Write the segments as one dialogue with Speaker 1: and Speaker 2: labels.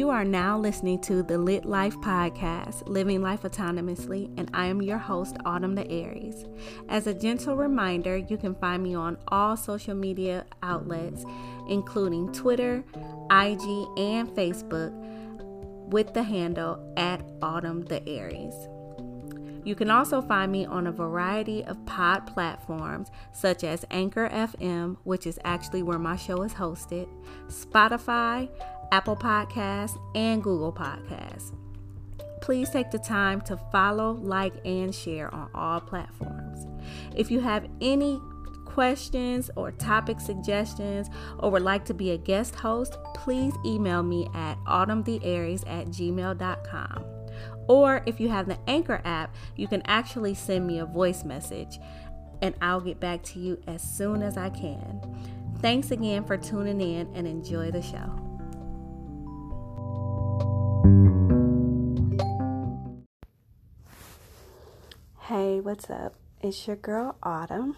Speaker 1: You are now listening to the Lit Life Podcast, Living Life Autonomously, and I am your host, Autumn the Aries. As a gentle reminder, you can find me on all social media outlets, including Twitter, IG, and Facebook, with the handle at Autumn the Aries. You can also find me on a variety of pod platforms such as Anchor FM, which is actually where my show is hosted, Spotify, Apple Podcasts, and Google Podcasts. Please take the time to follow, like, and share on all platforms. If you have any questions or topic suggestions or would like to be a guest host, please email me at autumnthearies at gmail.com. Or if you have the Anchor app, you can actually send me a voice message and I'll get back to you as soon as I can. Thanks again for tuning in and enjoy the show. What's up? It's your girl Autumn.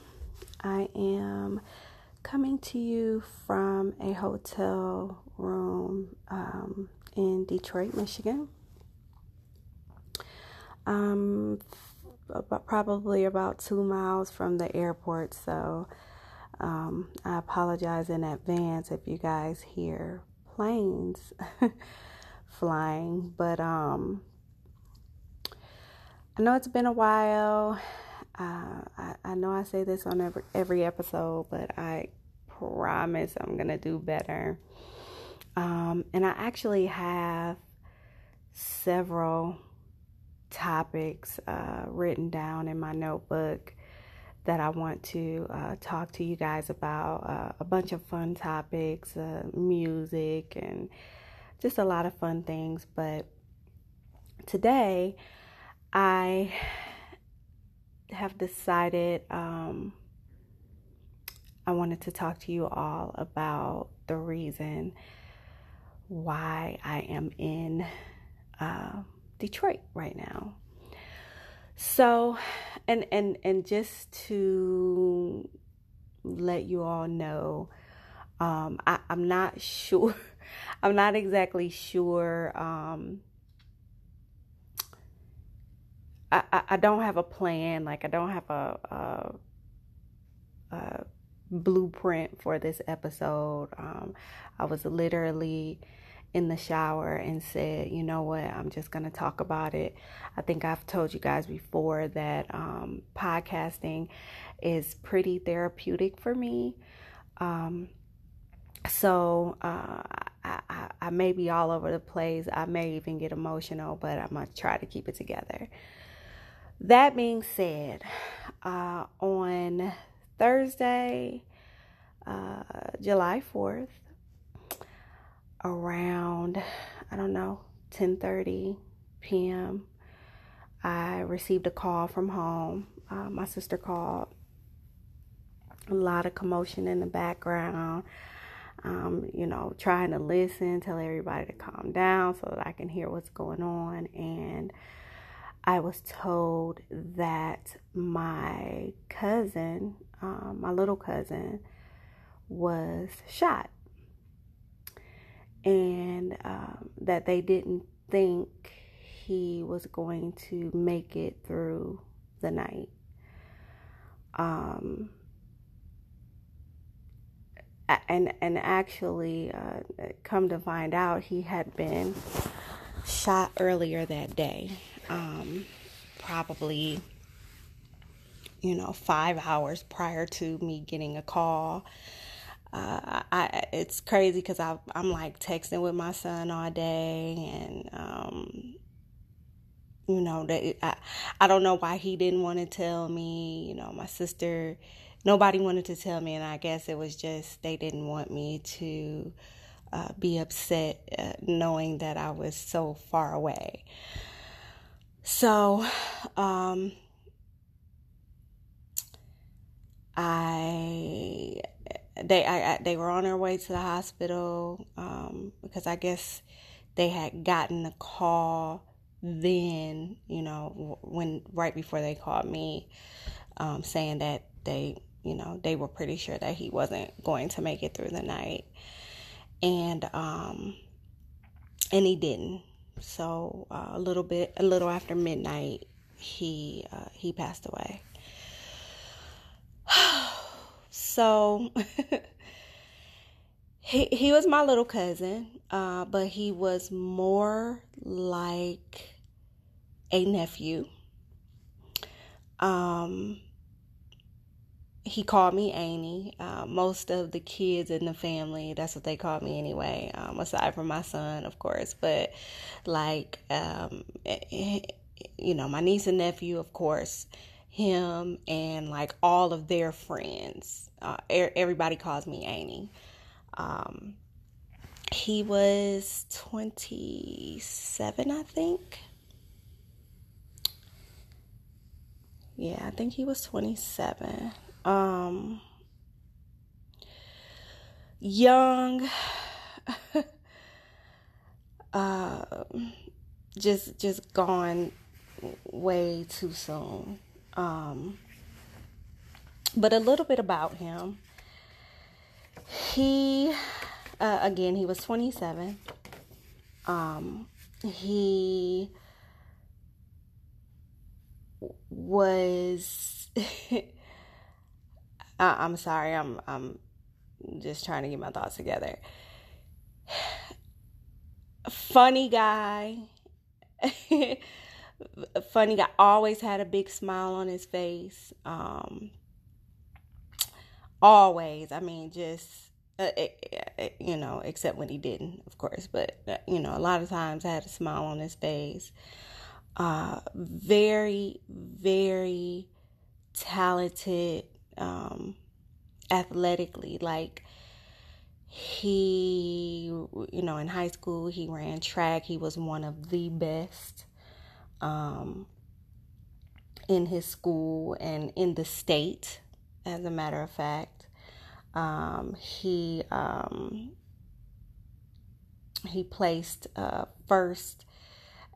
Speaker 1: I am coming to you from a hotel room um, in Detroit, Michigan. Um, about, probably about two miles from the airport, so um, I apologize in advance if you guys hear planes flying, but um, I know it's been a while. Uh, I, I know I say this on every every episode, but I promise I'm gonna do better. Um, and I actually have several topics uh, written down in my notebook that I want to uh, talk to you guys about. Uh, a bunch of fun topics, uh, music, and just a lot of fun things. But today, I have decided um, I wanted to talk to you all about the reason why I am in uh, Detroit right now. So, and and and just to let you all know, um, I, I'm not sure. I'm not exactly sure. Um, I, I, don't have a plan. Like I don't have a, a, a blueprint for this episode. Um, I was literally in the shower and said, you know what, I'm just going to talk about it. I think I've told you guys before that um, podcasting is pretty therapeutic for me. Um, so uh, I, I, I may be all over the place. I may even get emotional, but I'm going to try to keep it together. That being said, uh, on Thursday, uh, July 4th, around I don't know 10:30 p.m. I received a call from home. Uh, my sister called. A lot of commotion in the background. Um, you know, trying to listen, tell everybody to calm down so that I can hear what's going on. And I was told that my cousin, um, my little cousin, was shot. And um, that they didn't think he was going to make it through the night. Um, and and actually, uh, come to find out, he had been shot earlier that day um, probably, you know, five hours prior to me getting a call. Uh, I, it's crazy because I'm like texting with my son all day, and um, you know that I, I don't know why he didn't want to tell me. You know, my sister, nobody wanted to tell me, and I guess it was just they didn't want me to uh, be upset uh, knowing that I was so far away. So, um, I they I, they were on their way to the hospital um, because I guess they had gotten the call then, you know, when right before they called me, um, saying that they, you know, they were pretty sure that he wasn't going to make it through the night, and um, and he didn't. So uh, a little bit, a little after midnight, he uh, he passed away. so he he was my little cousin, uh, but he was more like a nephew. Um, he called me Annie. Uh, most of the kids in the family, that's what they called me anyway, um, aside from my son, of course. But like, um, you know, my niece and nephew, of course, him and like all of their friends. Uh, everybody calls me Annie. Um, he was 27, I think. Yeah, I think he was 27 um young uh just just gone way too soon. Um but a little bit about him. He uh, again he was 27 um he was I, am sorry, I'm I'm just trying to get my thoughts together. Funny guy. Funny guy always had a big smile on his face. Um always. I mean, just uh, you know, except when he didn't, of course. But uh, you know, a lot of times I had a smile on his face. Uh, very, very talented um, athletically. Like he, you know, in high school, he ran track. He was one of the best um, in his school and in the state, as a matter of fact. Um, he um, he placed uh, first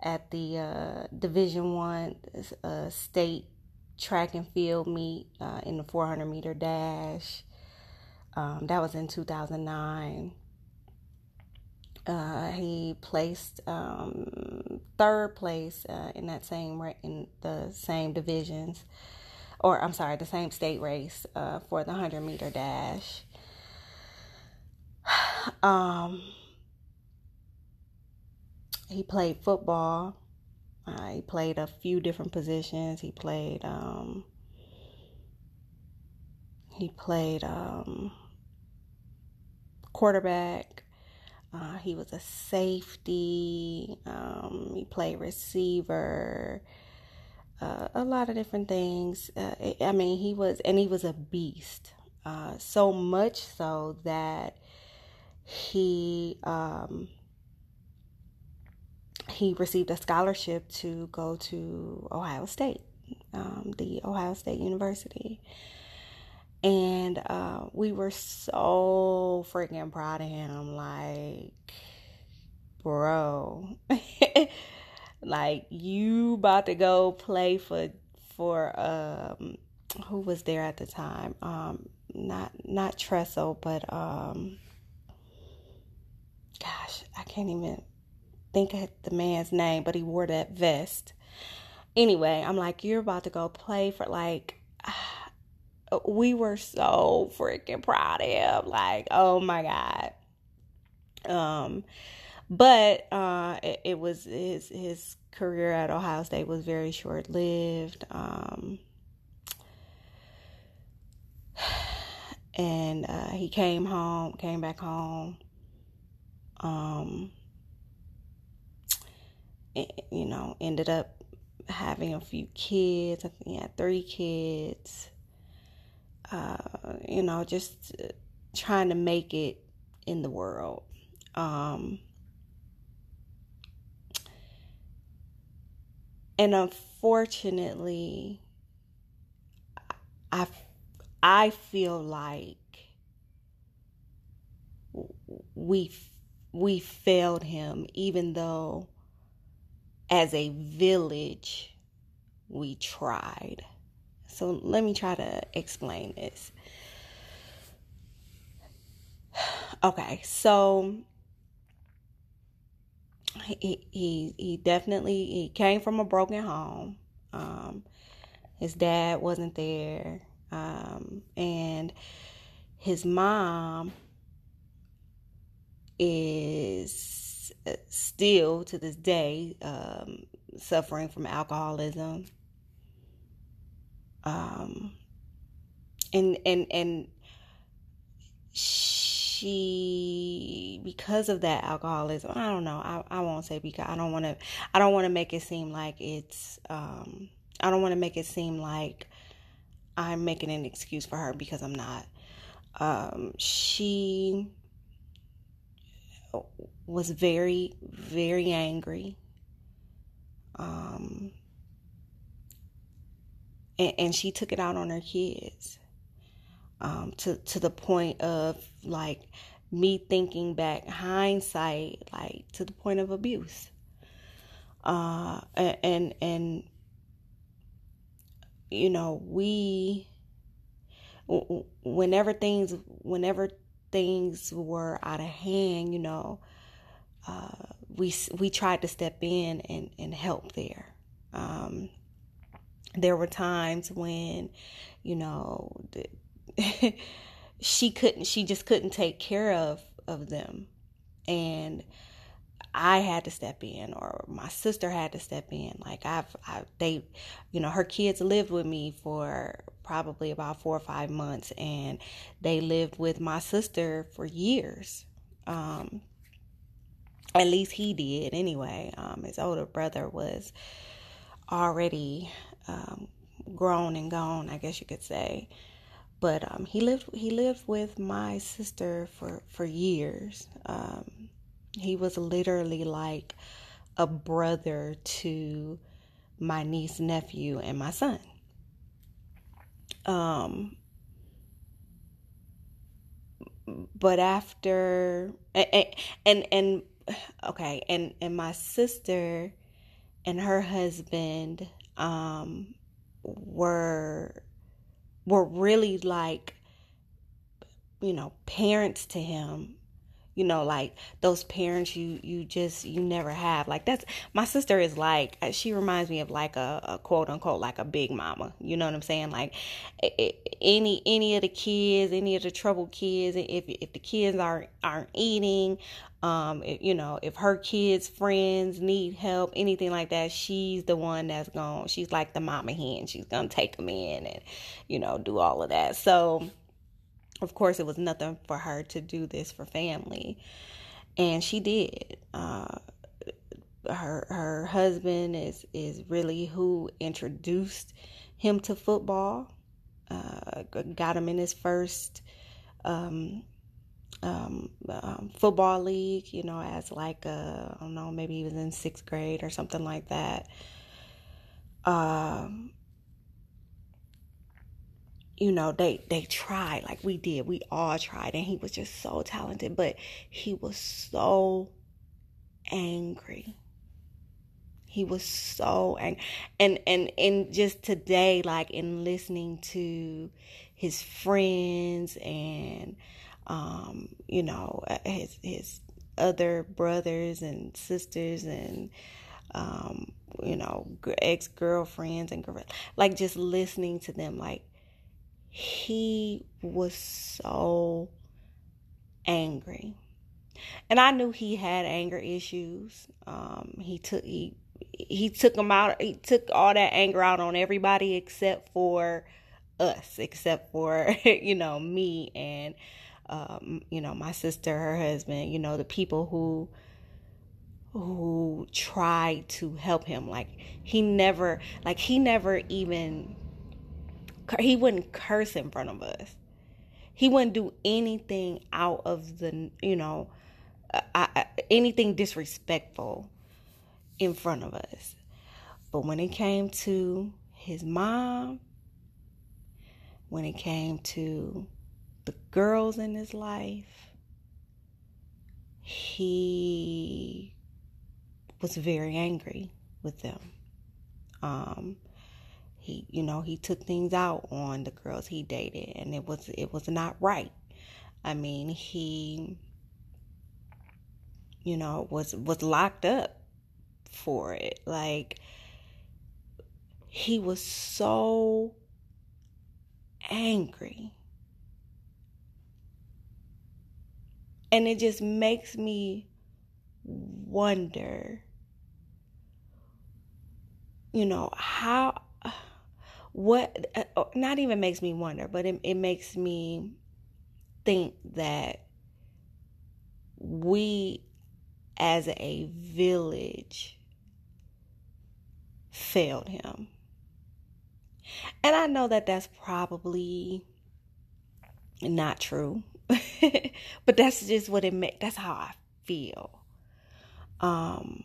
Speaker 1: at the uh, Division One uh, state track and field meet uh, in the 400 meter dash. Um, that was in 2009. Uh, he placed um, third place uh, in that same in the same divisions, or I'm sorry, the same state race uh, for the 100 meter dash. Um, he played football uh, he played a few different positions. He played um, he played um, quarterback. Uh, he was a safety. Um, he played receiver. Uh, a lot of different things. Uh, I mean, he was, and he was a beast. Uh, so much so that he um, he received a scholarship to go to Ohio State, um, the Ohio State University. And uh, we were so freaking proud of him. Like, bro, like you about to go play for for um who was there at the time? Um, not not Tressel, but um, gosh, I can't even think of the man's name, but he wore that vest. Anyway, I'm like, you're about to go play for like. We were so freaking proud of him. Like, oh my god. Um, but uh, it, it was his his career at Ohio State was very short lived. Um, and uh, he came home, came back home. Um, you know, ended up having a few kids. I think he had three kids. Uh, you know, just trying to make it in the world. Um, and unfortunately, I I feel like we we failed him, even though as a village, we tried. So let me try to explain this. Okay, so he he, he definitely he came from a broken home. Um, his dad wasn't there, um, and his mom is still to this day um, suffering from alcoholism. Um, and and and she because of that alcoholism i don't know i, I won't say because i don't want to i don't want to make it seem like it's um i don't want to make it seem like i'm making an excuse for her because i'm not um she was very very angry. Um and, and she took it out on her kids um, to to the point of like me thinking back hindsight like to the point of abuse. Uh, and and you know we whenever things whenever things were out of hand you know uh, we we tried to step in and and help there. Um, there were times when you know the, she couldn't she just couldn't take care of of them. And I had to step in or my sister had to step in. Like I've I, they you know her kids lived with me for probably about 4 or 5 months and they lived with my sister for years. Um at least he did anyway. Um his older brother was already um grown and gone I guess you could say. But um, he lived he lived with my sister for for years. Um, he was literally like a brother to my niece, nephew, and my son. Um, but after and, and and okay, and and my sister and her husband um were were really like, you know, parents to him you know like those parents you you just you never have. Like that's my sister is like uh, she reminds me of like a, a quote unquote like a big mama. You know what i'm saying? Like any any of the kids any of the troubled kids if if the kids aren't aren't eating um you know if her kids friends need help anything like that she's the one that's going she's like the mama hen. She's gonna take them in and you know do all of that. So of course it was nothing for her to do this for family. And she did. Uh, her her husband is is really who introduced him to football. Uh, got him in his first um, um, um, football league, you know, as like a, I don't know, maybe he was in sixth grade or something like that. Um, you know, they they tried like we did. We all tried, and he was just so talented, but he was so angry. He was so angry, and and and just today, like in listening to his friends and um, you know, his his other brothers and sisters and um, you know, ex girlfriends and like just listening to them, like he was so angry, and I knew he had anger issues. Um, he took he he took them out. He took all that anger out on everybody except for us, except for you know me and um, you know, my sister, her husband, you know, the people who who tried to help him. Like he never, like he never even, he wouldn't curse in front of us. He wouldn't do anything out of the, you know, anything disrespectful in front of us. But when it came to his mom, when it came to the girls in his life, he was very angry with them. Um, he, you know, he took things out on the girls he dated, and it was it was not right. I mean, he you know, was was locked up for it. Like he was so angry. And it just makes me wonder, you know, how, what, uh, not even makes me wonder, but it, it makes me think that we as a village failed him. And I know that that's probably not true. but that's just what it makes that's how I feel. Um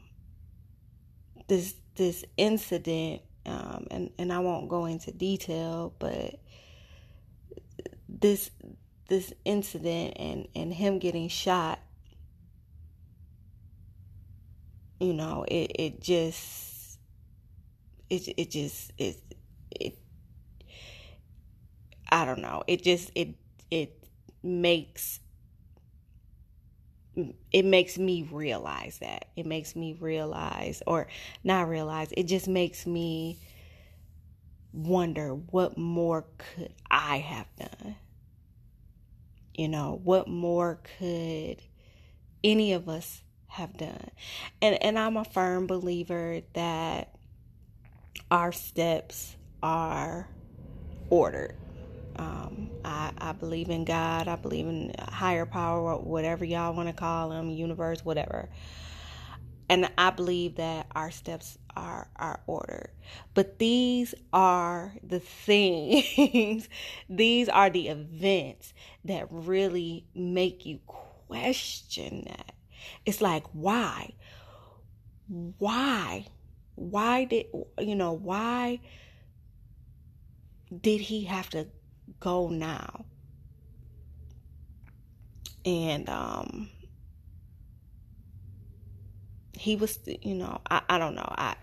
Speaker 1: this this incident um and and I won't go into detail, but this this incident and and him getting shot you know it it just it it just it it I don't know. It just it it makes it makes me realize that. It makes me realize or not realize it just makes me wonder what more could i have done? You know what more could any of us have done? And and i'm a firm believer that our steps are ordered um, I, I believe in God. I believe in higher power, whatever y'all want to call him, universe, whatever. And I believe that our steps are are ordered. But these are the things, these are the events that really make you question that. It's like, why? Why? Why did, you know, why did he have to go now. And um he was you know, I, I don't know. I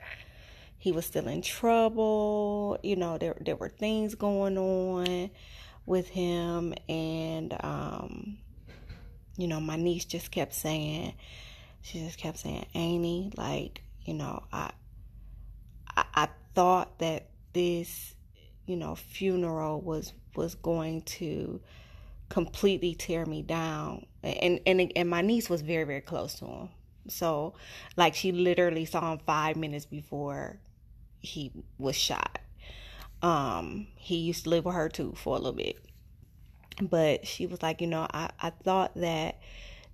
Speaker 1: he was still in trouble, you know, there there were things going on with him and um you know, my niece just kept saying she just kept saying, Annie, like, you know, I I, I thought that this, you know, funeral was was going to completely tear me down. And and and my niece was very very close to him. So like she literally saw him 5 minutes before he was shot. Um he used to live with her too for a little bit. But she was like, you know, I I thought that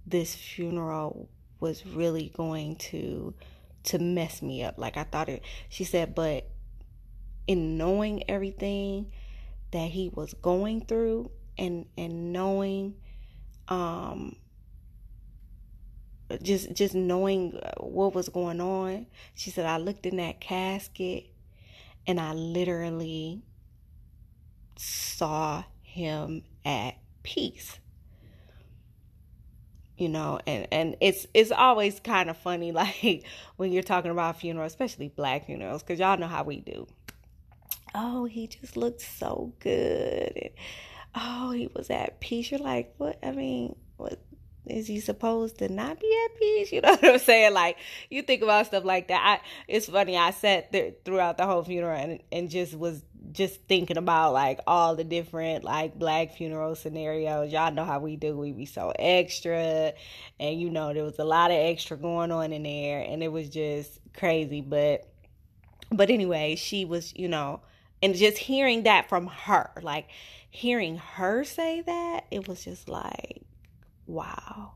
Speaker 1: this funeral was really going to to mess me up. Like I thought it she said, but in knowing everything that he was going through and and knowing um just just knowing what was going on. She said i looked in that casket and i literally saw him at peace. You know and and it's it's always kind of funny like when you're talking about funerals especially black funerals because y'all know how we do oh, he just looked so good. And, oh, he was at peace. You're like, what? I mean, what? Is he supposed to not be at peace? You know what I'm saying? Like you think about stuff like that. I, it's funny. I sat there throughout the whole funeral and and just was just thinking about like all the different like black funeral scenarios. Y'all know how we do. We be so extra, and you know there was a lot of extra going on in there, and it was just crazy. But but anyway, she was you know and just hearing that from her, like hearing her say that, it was just like, wow.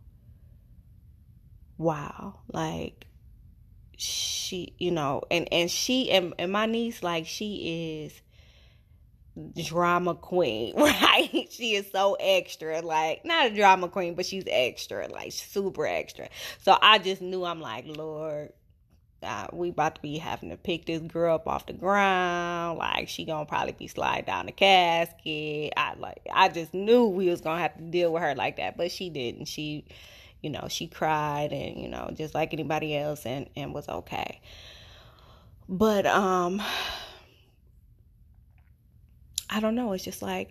Speaker 1: Wow. Like she, you know, and and she and, and my niece like she is drama queen, right? she is so extra, like not a drama queen, but she's extra, like super extra. So I just knew I'm like, Lord, uh, we about to be having to pick this girl up off the ground. Like she gonna probably be sliding down the casket. I like I just knew we was gonna have to deal with her like that, but she didn't. She, you know, she cried and you know just like anybody else and and was okay. But um, I don't know. It's just like,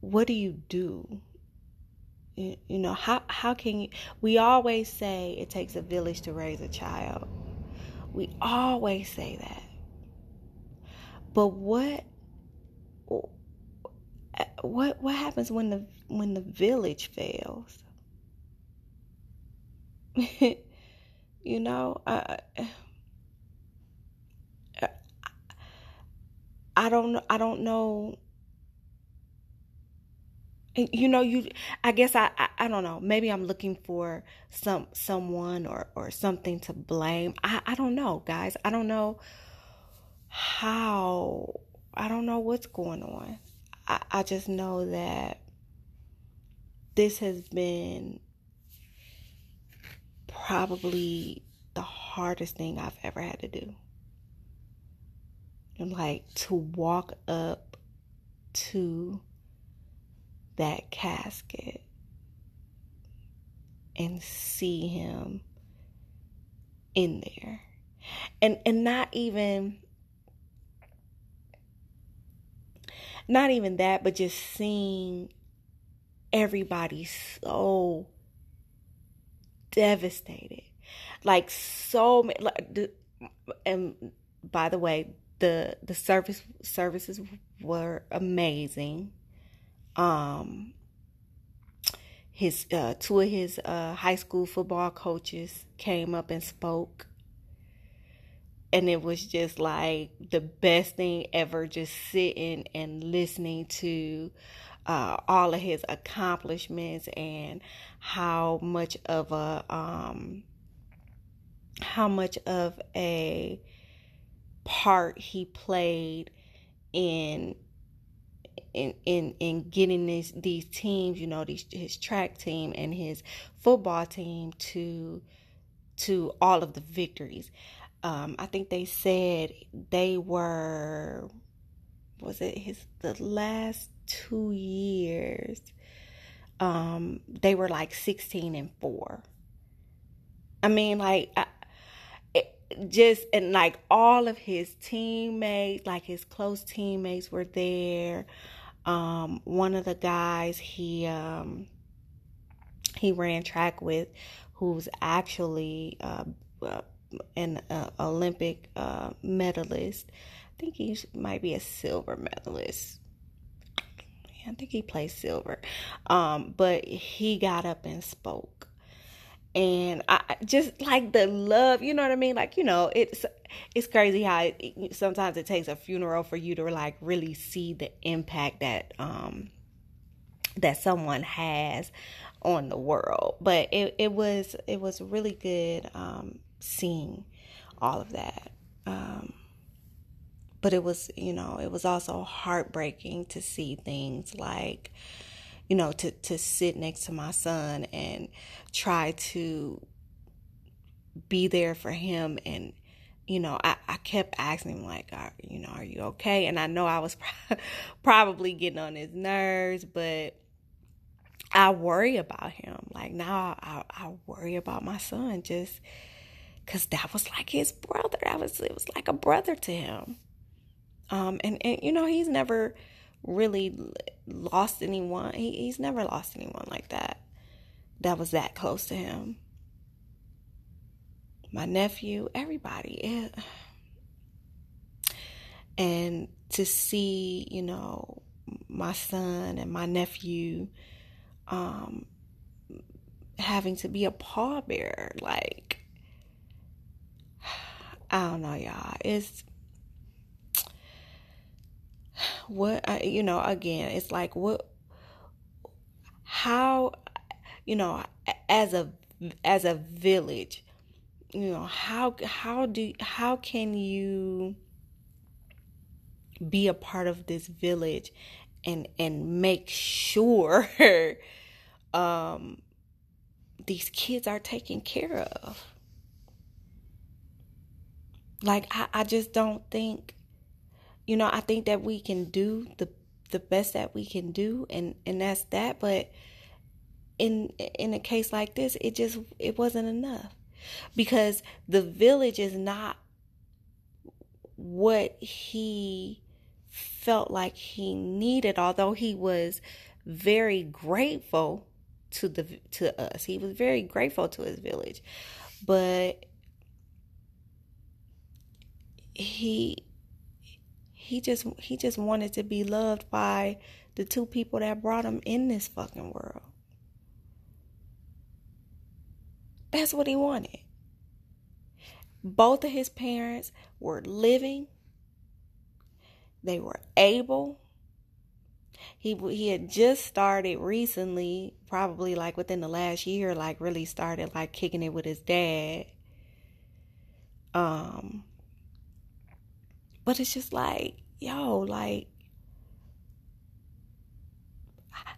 Speaker 1: what do you do? You know how how can you we always say it takes a village to raise a child. We always say that. But what what what happens when the when the village fails? You know I, I don't I don't know you know you i guess I, I, I don't know. Maybe i'm looking for some someone or or something to blame. I i don't know guys. I don't know how i don't know what's going on. I i just know that this has been probably the hardest thing i've ever had to do. And like to walk up to that casket and see him in there. And and not even not even that, but just seeing everybody so devastated. Like so many like and by the way, the the service services were amazing um his uh, two of his uh, high school football coaches came up and spoke. And it was just like the best thing ever just sitting and listening to uh, all of his accomplishments and how much of a um, how much of a part he played in in in in getting these these teams, you know, these his track team and his football team to to all of the victories. Um, I think they said they were was it his the last two years? Um they were like 16 and 4 i mean like I, just and like all of his teammates like his close teammates were there um, one of the guys he um, he ran track with, who's actually uh, uh, an uh, Olympic uh, medalist. I think he might be a silver medalist. I think he plays silver. Um, but he got up and spoke and I just like the love, you know what I mean? Like, you know, it's it's crazy how it, sometimes it takes a funeral for you to like really see the impact that um that someone has on the world. But it it was it was really good um seeing all of that. Um but it was, you know, it was also heartbreaking to see things like you know, to, to sit next to my son and try to be there for him. And, you know, I, I kept asking him, like, are, you know, are you okay? And I know I was probably getting on his nerves, but I worry about him. Like, now I, I worry about my son just because that was like his brother. That was, it was like a brother to him. Um, and, and, you know, he's never really lost anyone. He, he's never lost anyone like that. That was that close to him. My nephew, everybody. It, and to see, you know, my son and my nephew um, having to be a pallbearer, like, I don't know, y'all. It's what I, you know again it's like what how you know as a as a village you know how how do how can you be a part of this village and and make sure um these kids are taken care of? Like I, I just don't think you know, I think that we can do the the best that we can do and and that's that, but in in a case like this, it just it wasn't enough. Because the village is not what he felt like he needed, although he was very grateful to the to us. He was very grateful to his village. But he he just he just wanted to be loved by the two people that brought him in this fucking world. That's what he wanted. Both of his parents were living. They were able. He he had just started recently, probably like within the last year, like really started like kicking it with his dad. Um but it's just like, yo, like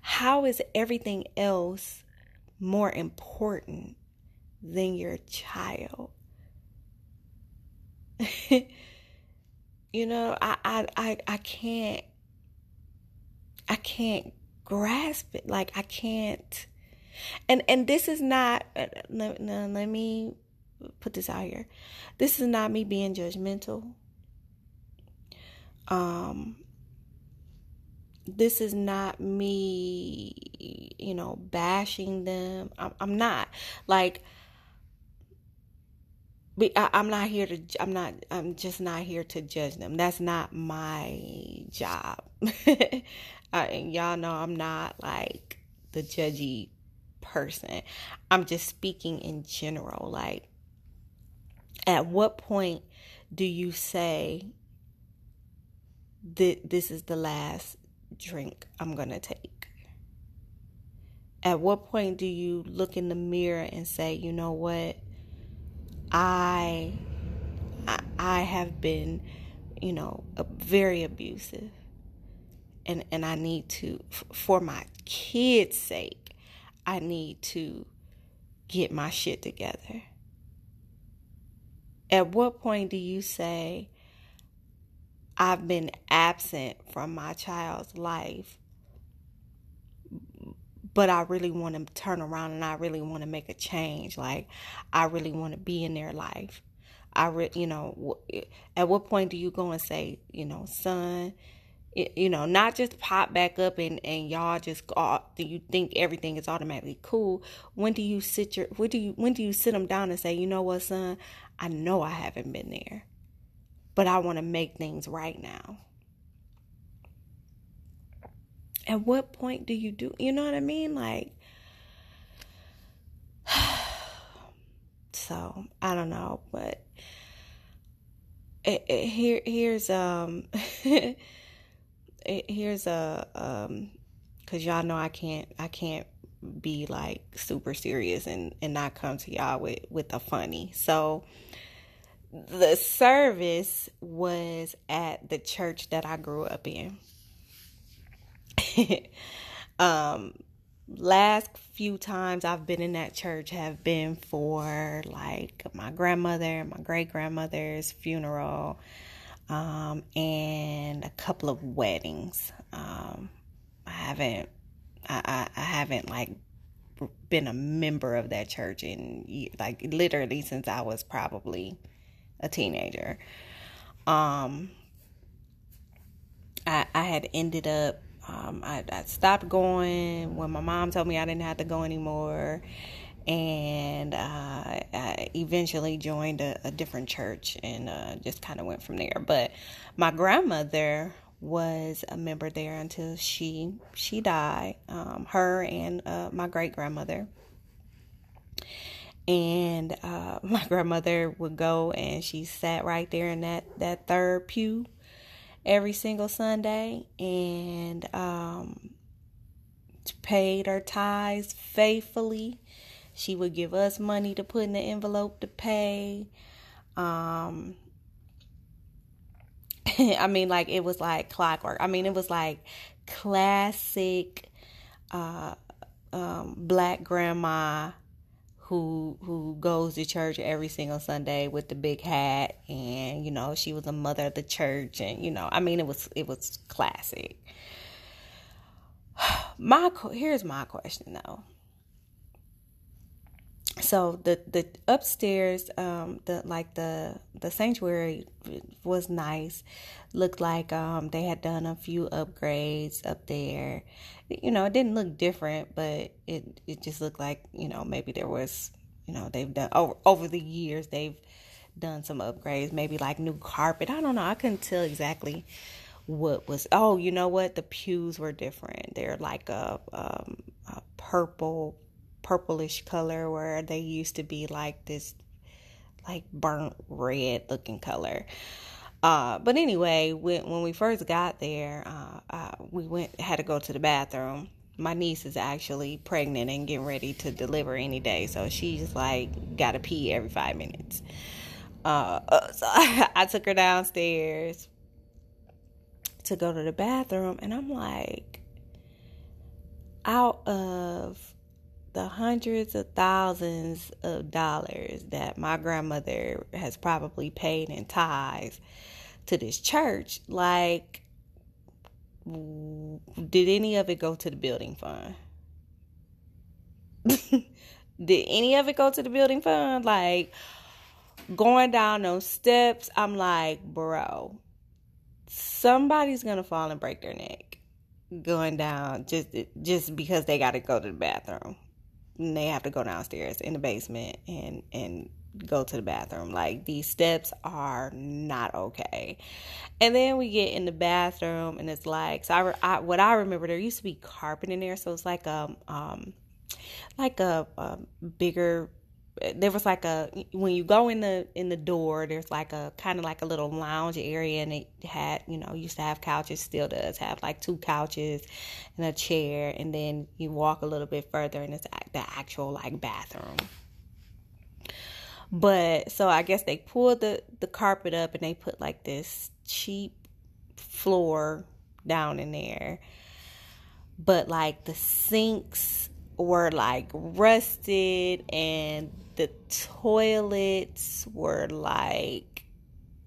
Speaker 1: how is everything else more important than your child? you know, I, I I I can't I can't grasp it. Like I can't and and this is not uh, let, let me put this out here. This is not me being judgmental. Um this is not me, you know, bashing them. I'm, I'm not like I, am not here to. I'm not. I'm just not here to judge them. That's not my job. y'all know I'm not like the judgy person. I'm just speaking in general. Like, at what point do you say that this is the last drink I'm gonna take? At what point do you look in the mirror and say, you know what? I I have been, you know, very abusive. And and I need to for my kids' sake, I need to get my shit together. At what point do you say I've been absent from my child's life but I really want to turn around and I really want to make a change. Like, I really want to be in their life. I, re- you know, at what point do you go and say, you know, son, you know, not just pop back up and, and y'all just go, do you think everything is automatically cool? When do you sit your, when do you, when do you sit them down and say, you know what, son, I know I haven't been there, but I want to make things right now. At what point do you do you know what i mean? Like so i don't know but it, it, here here's um it, here's a um because y'all know i can't i can't be like super serious and and not come to y'all with with a funny. So the service was at the church that i grew up in um, last few times I've been in that church have been for like my grandmother, my great grandmother's funeral, um, and a couple of weddings. Um, I haven't, I, I, I haven't like been a member of that church in like literally since I was probably a teenager. Um, I, I had ended up um, I, I, stopped going when my mom told me I didn't have to go anymore. And uh, I eventually joined a, a different church and uh, just kind of went from there. But my grandmother was a member there until she she died. Um, her and uh, my great grandmother. And uh, my grandmother would go and she sat right there in that that third pew every single Sunday and um, paid her tithes faithfully. She would give us money to put in the envelope to pay. Um, I mean, like it was like clockwork. I mean, it was like classic uh, um, black grandma who who goes to church every single Sunday with the big hat and you know she was a mother of the church and you know I mean it was it was classic. My here's my question though. So the the upstairs um the like the the sanctuary was nice. Looked like um they had done a few upgrades up there. You know it didn't look different but it it just looked like you know maybe there was you know they've done over over the years they've done some upgrades maybe like new carpet. I don't know. I couldn't tell exactly what was oh you know what? The pews were different. They're like a, um, a purple purplish color where they used to be like this like burnt red looking color. Uh, but anyway, when when we first got there, uh, uh, we went had to go to the bathroom. My niece is actually pregnant and getting ready to deliver any day, so she's like got to pee every five minutes. Uh, so I, I took her downstairs to go to the bathroom, and I'm like, out of the hundreds of thousands of dollars that my grandmother has probably paid in tithes to this church, like, did any of it go to the building fund? did any of it go to the building fund? Like, going down those steps, I'm like, bro, somebody's gonna fall and break their neck going down just just because they got to go to the bathroom and they have to go downstairs in the basement and and go to the bathroom. Like these steps are not okay. And then we get in the bathroom and it's like so I, I what I remember there used to be carpet in there, so it's like a um like a, a bigger there was like a when you go in the in the door there's like a kind of like a little lounge area and it had you know used to have couches still does have like two couches and a chair and then you walk a little bit further and it's the actual like bathroom. But so i guess they pulled the the carpet up and they put like this cheap floor down in there. But like the sinks were like rusted and the toilets were like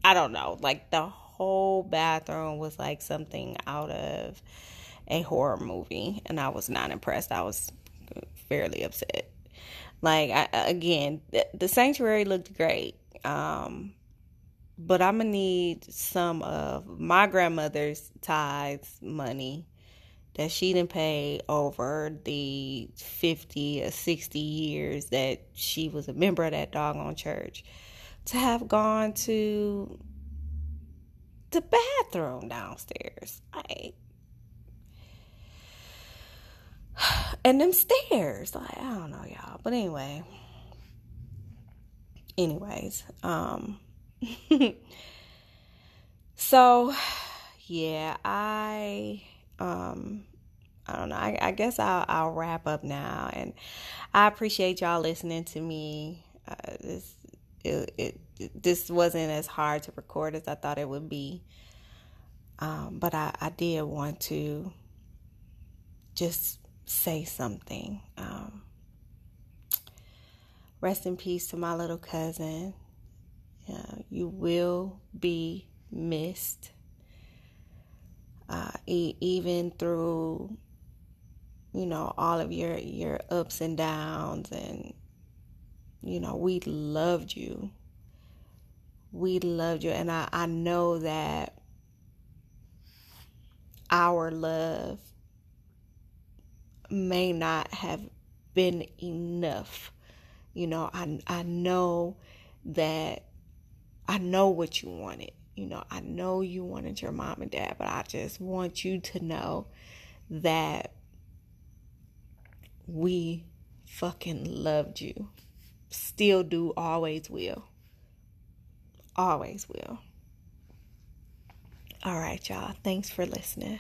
Speaker 1: I don't know, like the whole bathroom was like something out of a horror movie and I was not impressed. I was fairly upset. Like I, again, the, the sanctuary looked great. Um but I'm gonna need some of my grandmother's tithes money that she didn't pay over the 50 or 60 years that she was a member of that doggone church to have gone to the bathroom downstairs. Like, and them stairs. Like, I don't know, y'all. But anyway. Anyways, um so yeah, I um I don't know. I, I guess I'll, I'll wrap up now, and I appreciate y'all listening to me. Uh, this it, it, this wasn't as hard to record as I thought it would be, um, but I, I did want to just say something. Um, rest in peace to my little cousin. Uh, you will be missed uh, even through you know all of your your ups and downs and you know we loved you. We loved you. And I, I know that our love may not have been enough. You know i i know that i know what you wanted you know, I know you wanted your mom and dad, but I just want you to know that we fucking loved you. Still do, always will. Always will. All right, y'all. Thanks for listening.